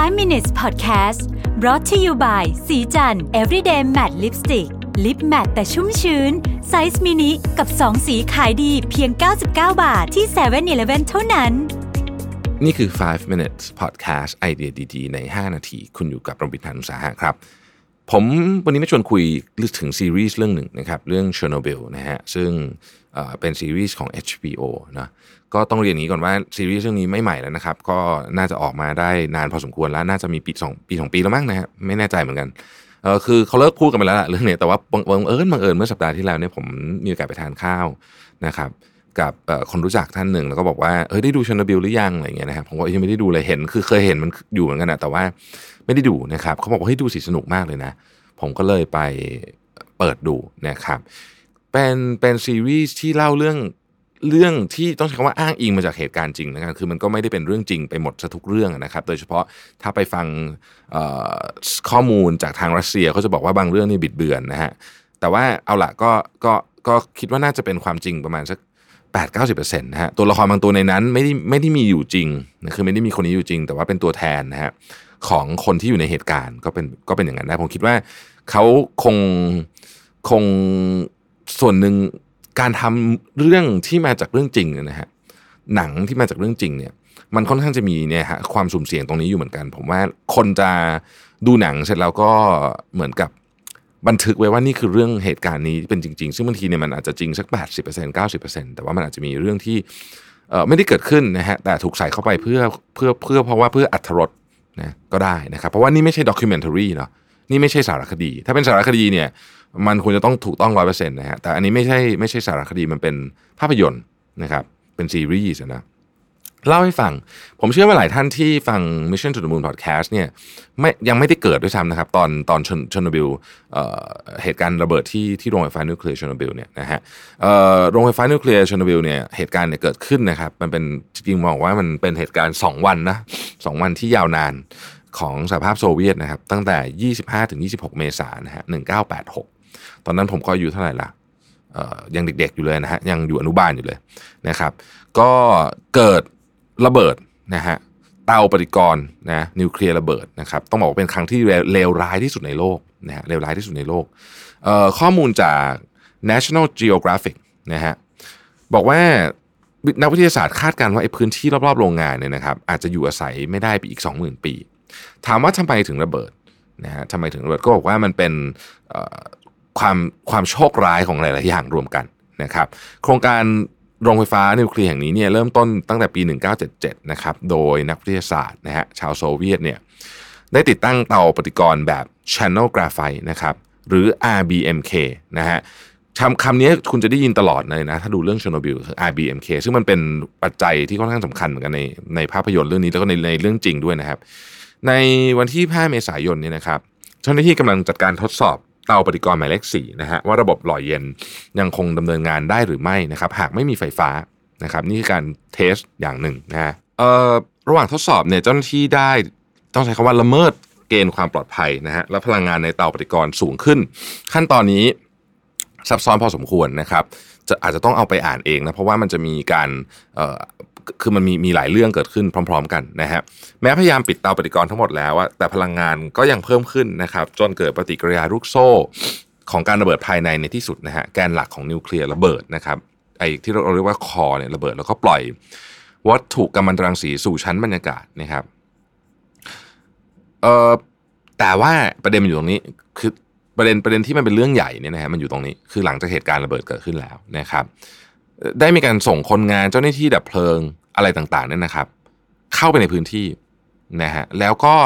5 minutes podcast brought to you by ศรีจันทร์ everyday matte lipstick lip matte แต่ชุ่มชื้น ไซส์มินิกับ 2 สีขายดีเพียง 99 บาทที่7 e เ e ่ e อเท่านั้น นี่คือ 5 minutes podcast ไอเดียดีๆ ใน 5 นาที คุณอยู่กับรวิศ หาญอุตสาหะครับ ผมวันนี้มาชวนคุยถึงซีรีส์เรื่องหนึ่งนะครับเรื่อง Chernobyl นะฮะซึ่งเป็นซีรีส์ของ HBO นะก็ต้องเรียนอย่างนี้ก่อนว่าซีรีส์เรื่องนี้ไม่ใหม่แล้วนะครับ ก็น่าจะออกมาได้นานพอสมควรแล้ว น่าจะมีปีสองปีสองปีแล้วมั้งนะฮะไม่แน่ใจเหมือนกันเออคือเขาเลิกพูดกันไปแล้วล่ะเรื่องนี้แต่ว่าบังเอิญบังเอิญเมื่อสัปดาห์ที่แล้วเนี่ยผมมีโอกาสไปทานข้าวนะครับ กับคนรู้จักท่านหนึ่ง แล้วก็บอกว่าเฮ้ยได้ดูชนบิลหรือยังอะไรเงี้ยนะครับผมก็ยังไม่ได้ดูเลยเห็น คือเคยเห็นมันอยู่เหมือนกันนะแต่ว่าไม่ได้ดูนะครับเขาบอกว่าเฮ้ยดูสิสนุกมากเลยนะ ผมก็เลยไปเปิดดูนะครับเป็นเป็นซีรีส์ที่เล่าเรื่องเรื่องที่ต้องใช้คำว่าอ้างอิงมาจากเหตุการณ์จริงนะครับคือมันก็ไม่ได้เป็นเรื่องจริงไปหมดซะทุกเรื่องนะครับ โดยเฉพาะถ้าไปฟังข้อมูลจากทางรัสเซียเขาจะบอกว่าบางเรื่องนี่บิดเบือนนะฮะแต่ว่าเอาละก็ก็ก็คิดว่าน่าจะเป็นความจริงประมาณสัก 8 9 0นะฮะตัวละครบางตัวในนั้นไม่ได้ไม่ได้มีอยู่จริงนะคือไม่ได้มีคนนี้อยู่จริง แต่ว่าเป็นตัวแทนนะฮะของคนที่อยู่ในเหตุการณ์ก็เป็นก็เป็นอย่างนั้นได้ผมคิดว่าเขาคงคงส่วนหนึ่งการทำเรื่องที่มาจากเรื่องจริงเนี่ยนะฮะหนังที่มาจากเรื่องจริงเนี่ยมันค่อนข้างจะมีเนี่ยฮะความสุ่มเสี่ยงตรงนี้อยู่เหมือนกัน ผมว่าคนจะดูหนังเสร็จแล้วก็เหมือนกับ บันทึกไว้ว่านี่คือเรื่องเหตุการณ์นี้เป็นจริง ๆ ซึ่งบางทีเนี่ยมันอาจจะจริงสัก 80% 90%แต่ว่ามันอาจจะมีเรื่องที่ไม่ได้เกิดขึ้นนะฮะแต่ถูกใส่เข้าไปเพื่อเพื่อเพื่อเพราะว่าเพื่ออัธรสนะก็ได้นะครับเพราะว่านี่ไม่ใช่ documentary เนาะนี่ไม่ใช่สารคดี ถ้าเป็นสารคดีเนี่ยมันควรจะต้องถูกต้องร้อยเปอร์เซ็นต์นะฮะแต่อันนี้ไม่ใช่ไม่ใช่สารคดีมันเป็นภาพยนตร์นะครับเป็นซีรีส์นะ เล่าให้ฟัง ผมเชื่อว่าหลายท่านที่ฟัง Mission to the Moon Podcast เนี่ยไม่ยังไม่ได้เกิดด้วยซ้ำนะครับ ตอนตอนเชอร์โนบิลเหตุการณ์ระเบิดที่ที่โรงไฟฟ้านิวเคลียร์เชอร์โนบิลเนี่ยนะฮะโรงไฟฟ้านิวเคลียร์เชอร์โนบิลเนี่ยเหตุการณ์เนี่ยเกิดขึ้นนะครับ มันเป็นจริงๆมองว่ามันเป็นเหตุการณ์ 2 วันนะสองวันที่ยาวนานของสหภาพโซเวียตนะครับ ตั้งแต่ 25ถึง26 เมษายนนะฮะ1986 ตอนนั้นผมก็อายุเท่าไหร่ละยังเด็กๆอยู่เลยนะฮะยังอยู่อนุบาลอยู่เลยนะครับ ก็เกิด ระเบิดนะฮะเตาปฏิกรณ์นะนิวเคลียร์ระเบิดนะครับต้องบอกว่าเป็นครั้งที่เลวร้ายที่สุดในโลกนะฮะเลวร้ายที่สุดในโลกข้อมูลจาก National Geographic นะฮะบอกว่านักวิทยาศาสตร์คาดการณ์ว่าไอ้พื้นที่รอบๆโรงงานเนี่ยนะครับอาจจะอยู่อาศัยไม่ได้ไปอีก 20,000 ปี ถามว่าทำไมถึงระเบิดนะฮะทำไมถึงระเบิดก็บอกว่ามันเป็นความความโชคร้ายของหลาย ๆ อย่างรวมกันนะครับ โครงการ โรงไฟฟ้านิวเคลียร์แห่งนี้เนี่ยเริ่มต้นตั้งแต่ปี 1977 นะครับ โดยนักวิทยาศาสตร์นะฮะชาวโซเวียตเนี่ยได้ติดตั้งเตาปฏิกรณ์แบบ Channel Graphite นะครับหรือ RBMK นะฮะคำคำนี้คุณจะได้ยินตลอดเลยนะ ถ้าดูเรื่องเชโนบิลคือ RBMK ซึ่งมันเป็นปัจจัยที่ค่อนข้างสำคัญเหมือนกันในในภาพยนตร์เรื่องนี้แล้วก็ในในเรื่องจริงด้วยนะครับ ในวันที่ 5 เมษายนนี้นะครับเจ้าหน้าที่กำลังจัดการทดสอบ เตาปฏิกรณ์หมายเลข4นะฮะว่าระบบหล่อเย็นยังคงดำเนินงานได้หรือไม่นะครับหากไม่มีไฟฟ้านะครับนี่คือการเทสอย่างหนึ่งนะฮะเอ่อระหว่างทดสอบเนี่ยเจ้าหน้าที่ได้ต้องใช้คำว่าละเมิดเกณฑ์ความปลอดภัยนะฮะและพลังงานในเตาปฏิกรณ์สูงขึ้น ขั้นตอนนี้ซับซ้อนพอสมควรนะครับจะอาจจะต้องเอาไปอ่านเองนะเพราะว่ามันจะมีการเอ่อ คือมันมีมีหลายเรื่องเกิดขึ้นพร้อม ๆ กันนะฮะแม้พยายามปิดเตาปฏิกรณ์ทั้งหมดแล้วแต่พลังงานก็ยังเพิ่มขึ้นนะครับ จนเกิดปฏิกิริยาลูกโซ่ของการระเบิดภายในในที่สุดนะฮะแกนหลักของนิวเคลียร์ระเบิดนะครับไอ้ที่เราเรียกว่าคอเนี่ยระเบิดแล้วก็ปล่อย วัตถุกัมมันตรังสีสู่ชั้นบรรยากาศนะครับเอ่อแต่ว่าประเด็นมันอยู่ตรงนี้คือประเด็นประเด็นที่มันเป็นเรื่องใหญ่เนี่ยนะฮะมันอยู่ตรงนี้คือหลังจากเหตุการณ์ระเบิดเกิดขึ้นแล้วนะครับ ได้มีการส่งคนงานเจ้าหน้าที่ดับเพลิงอะไรต่างๆเนี่ยนะครับ เข้าไปในพื้นที่นะฮะแล้วก็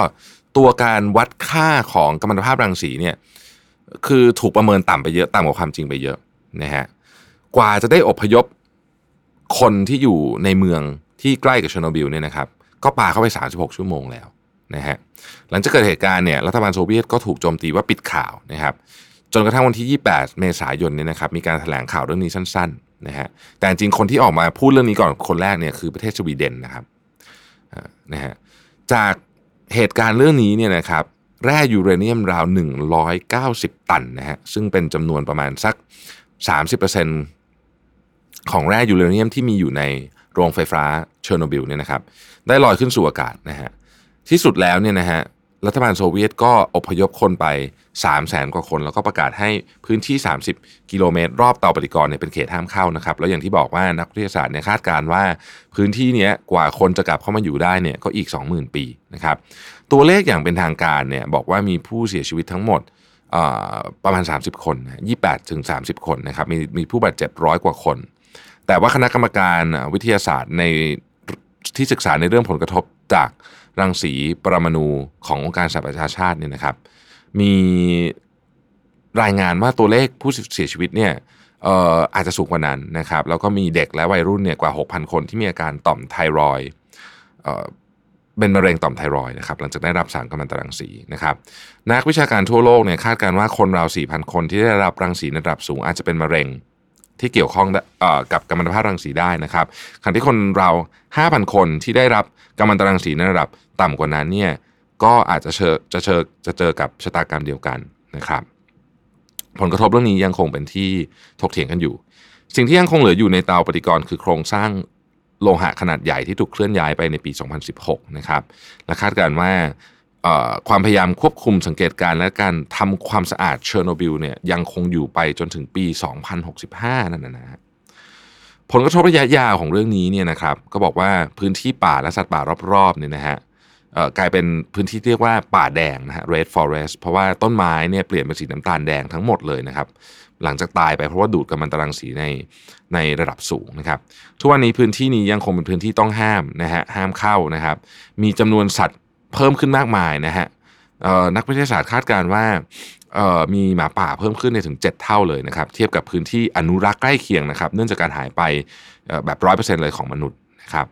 ตัวการวัดค่าของกัมมันตภาพรังสีเนี่ยคือถูกประเมินต่ำไปเยอะต่ำกว่าความจริงไปเยอะนะฮะกว่าจะได้อพยพคนที่อยู่ในเมืองที่ใกล้กับชโนบิลเนี่ยนะครับ ก็ปาเข้าไป 36 ชั่วโมงแล้วนะฮะหลังจากเกิดเหตุการณ์เนี่ยรัฐบาลโซเวียตก็ถูกโจมตีว่าปิดข่าวนะครับ จนกระทั่งวันที่ 28 เมษายนเนี่ยนะครับมีการแถลงข่าวเรื่องนี้สั้น ๆ นะฮะแต่จริงคนที่ออกมาพูดเรื่องนี้ก่อนคนแรกเนี่ยคือประเทศสวีเดนนะครับนะฮะจากเหตุการณ์เรื่องนี้เนี่ยนะครับแร่ยูเรเนียมราว 190 ตันนะฮะซึ่งเป็นจำนวนประมาณสัก 30%ของแร่ยูเรเนียมที่มีอยู่ในโรงไฟฟ้าเชอร์โนบิลเนี่ยนะครับได้ลอยขึ้นสู่อากาศนะฮะที่สุดแล้วเนี่ยนะฮะ รัฐบาลโซเวียตก็อพยพคนไป 3 0 0แสนกว่าคน แล้วก็ประกาศให้พื้นที่ 30 กิโลเมตร รอบเตาปฏิกรณ์เนี่ยเป็นเขตห้ามเข้านะครับ แล้วอย่างที่บอกว่านักวิทยาศาสตร์เนี่ยคาดการณ์ว่าพื้นที่เนี้ยกว่าคนจะกลับเข้ามาอยู่ได้เนี่ยก็อีก 20,000 ปีนะครับตัวเลขอย่างเป็นทางการเนี่ยบอกว่ามีผู้เสียชีวิตทั้งหมดประมาณ 30 คน28ถึง30 คนนะครับมีมีผู้บาดเจ็บร้อยกว่าคน แต่ว่าคณะกรรมการวิทยาศาสตร์ใน ที่ศึกษาในเรื่องผลกระทบจากรังสีปรมาณูขององค์การสหประชาชาติเนี่ยนะครับ มีรายงานว่าตัวเลขผู้เสียชีวิตเนี่ยอออาจจะสูงกว่านั้นนะครับ แล้วก็มีเด็กและวัยรุ่นเนี่ยกว่า 6,000 คนที่มีอาการต่อมไทรอยเป็นมะเร็งต่อมไทรอยนะครับหลังจากได้รับสารกัมมันตรังสีนะครับนักวิชาการทั่วโลกเนี่ยคาดการณ์ว่าคนราว 4,000 คนที่ได้รับรังสีในระดับสูงอาจจะเป็นมะเร็ง ที่เกี่ยวข้องกับกัมมันตภาพรังสีได้นะครับขณะที่คนเรา 5,000 คนที่ได้รับกัมมันตรังสีในระดับต่ำกว่านั้นเนี่ยก็อาจจะเจอจะเจอจะเจอกับชะตากรรมเดียวกันนะครับ ผลกระทบเรื่องนี้ยังคงเป็นที่ถกเถียงกันอยู่ สิ่งที่ยังคงเหลืออยู่ในเตาปฏิกรณ์คือโครงสร้างโลหะขนาดใหญ่ที่ถูกเคลื่อนย้ายไปในปี 2016 นะครับและคาดการณ์ว่า ความพยายามควบคุมสังเกตการและการทำความสะอาดเชอร์โนบิลเนี่ยยังคงอยู่ไปจนถึงปี 2065 นั่นนะฮะผลกระทบระยะยาวของเรื่องนี้เนี่ยนะครับก็บอกว่าพื้นที่ป่าและสัตว์ป่ารอบๆเนี่ยนะฮะกลายเป็นพื้นที่เรียกว่าป่าแดงนะฮะ red forest เพราะว่าต้นไม้เนี่ยเปลี่ยนเป็นสีน้ำตาลแดงทั้งหมดเลยนะครับ หลังจากตายไปเพราะว่าดูดกัมมันตรังสีในในระดับสูงนะครับ ทุกวันนี้พื้นที่นี้ยังคงเป็นพื้นที่ต้องห้ามนะฮะห้ามเข้านะครับ มีจำนวนสัตว์ เพิ่มขึ้นมากมายนะฮะนักวิทยาศาสตร์คาดการณ์ว่ามีหมาป่าเพิ่มขึ้นในถึง 7 เท่าเลยนะครับ เทียบกับพื้นที่อนุรักษ์ใกล้เคียงนะครับ เนื่องจากการหายไปแบบร้อยเปอร์เซ็นต์เลยของมนุษย์นะครับ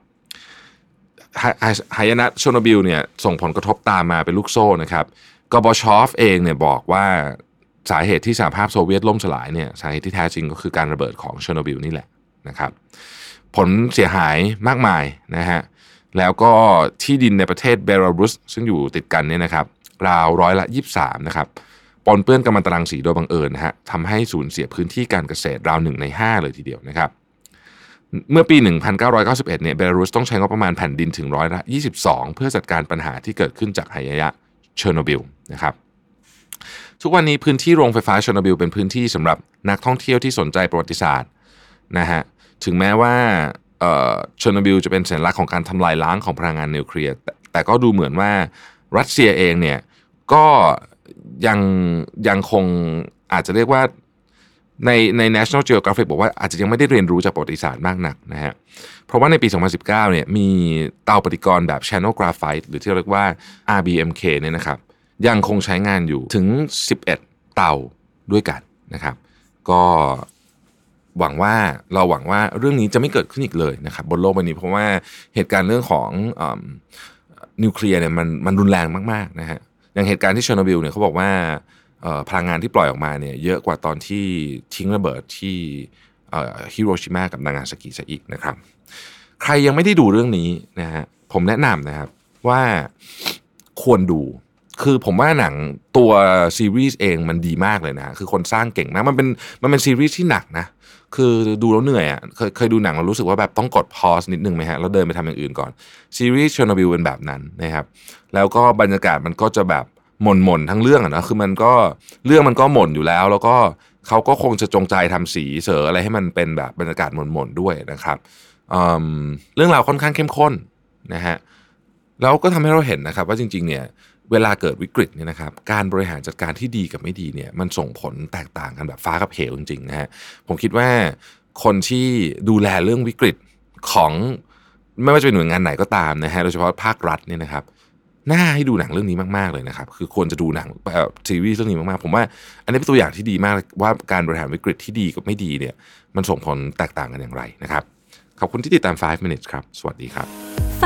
หายนะเชอร์โนบิลเนี่ยส่งผลกระทบตามมาเป็นลูกโซ่นะครับกอร์บาชอฟเองเนี่ยบอกว่าสาเหตุที่สหภาพโซเวียตล่มสลายเนี่ยสาเหตุที่แท้จริงก็คือการระเบิดของเชอร์โนบิลนี่แหละนะครับ ผลเสียหายมากมายนะฮะ แล้วก็ที่ดินในประเทศเบลารุสซึ่งอยู่ติดกันเนี่ยนะครับราวร้อยละ 23 นะครับปนเปื้อนกัมมันตรังสีโดยบังเอิญนะฮะทำให้สูญเสียพื้นที่การเกษตรราวหนึ่งใน 5 เลยทีเดียวนะครับ เมื่อปี 1991 เนี่ยเบลารุสต้องใช้งบประมาณแผ่นดินถึงร้อยละ 22 เพื่อจัดการปัญหาที่เกิดขึ้นจากหายนะเชอร์โนบิลนะครับทุกวันนี้พื้นที่โรงไฟฟ้าเชอร์โนบิลเป็นพื้นที่สำหรับนักท่องเที่ยวที่สนใจประวัติศาสตร์นะฮะถึงแม้ว่า เชอร์โนบิลจะเป็นสัญลักษณ์ของการทำลายล้างของพลังงานนิวเคลียร์แต่ก็ดูเหมือนว่ารัสเซียเองเนี่ยก็ยังยังคงอาจจะเรียกว่าในใน National Geographic บอกว่าอาจจะยังไม่ได้เรียนรู้จากประวัติศาสตร์มากนักนะฮะ เพราะว่าในปี 2019 เนี่ยมีเตาปฏิกรณ์แบบ Channel Graphite หรือที่เรียกว่า RBMK เนี่ยนะครับ ยังคงใช้งานอยู่ถึง 11 เตาด้วยกันนะครับ ก็ หวังว่าเราหวังว่าเรื่องนี้จะไม่เกิดขึ้นอีกเลยนะครับบนโลกใบนี้เพราะว่าเหตุการณ์เรื่องของนิวเคลียร์เนี่ยมันมันรุนแรงมากๆนะฮะอย่างเหตุการณ์ที่เชอร์โนบิลเนี่ยเขาบอกว่าพลังงานที่ปล่อยออกมาเนี่ยเยอะกว่าตอนที่ทิ้งระเบิดที่ฮิโรชิมากับนางาซากิซะอีกนะครับ ใครยังไม่ได้ดูเรื่องนี้นะฮะผมแนะนำนะครับว่าควรดู คือผมว่าหนังตัวซีรีส์เองมันดีมากเลยนะคือคนสร้างเก่งมากมันเป็นมันเป็นซีรีส์ที่หนักนะคือดูแล้วเหนื่อยอะเคยเคยดูหนังเรารู้สึกว่าแบบต้องกด pause นิดนึงไหมฮะแล้วเดินไปทำอย่างอื่นก่อนซีรีส์เชอร์โนบิลเป็นแบบนั้นนะครับแล้วก็บรรยากาศมันก็จะแบบหม่นหม่นทั้งเรื่องอะนะคือมันก็เรื่องมันก็หม่นอยู่แล้ว แล้วก็เขาก็คงจะจงใจทำสีเสออะไรให้มันเป็นแบบบรรยากาศหม่นหม่นด้วยนะครับเรื่องราวค่อนข้างเข้มข้นนะฮะ แล้วก็ทำให้เราเห็นนะครับ ว่าจริงๆเนี่ยเวลาเกิดวิกฤตเนี่ยนะครับการบริหารจัดการที่ดีกับไม่ดีเนี่ยมันส่งผลแตกต่างกันแบบฟ้ากับเหวจริงๆนะฮะผมคิดว่าคนที่ดูแลเรื่องวิกฤตของไม่ว่าจะเป็นหน่วยงานไหนก็ตามนะฮะโดยเฉพาะภาครัฐเนี่ยนะครับน่าให้ดูหนังเรื่องนี้มากๆเลยนะครับ คือควรจะดูหนังซีรีส์เรื่องนี้มากๆ ผมว่าอันนี้เป็นตัวอย่างที่ดีมากว่าการบริหารวิกฤตที่ดีกับไม่ดีเนี่ยมันส่งผลแตกต่างกันอย่างไรนะครับ ขอบคุณที่ติดตาม 5 minutes ครับ สวัสดีครับ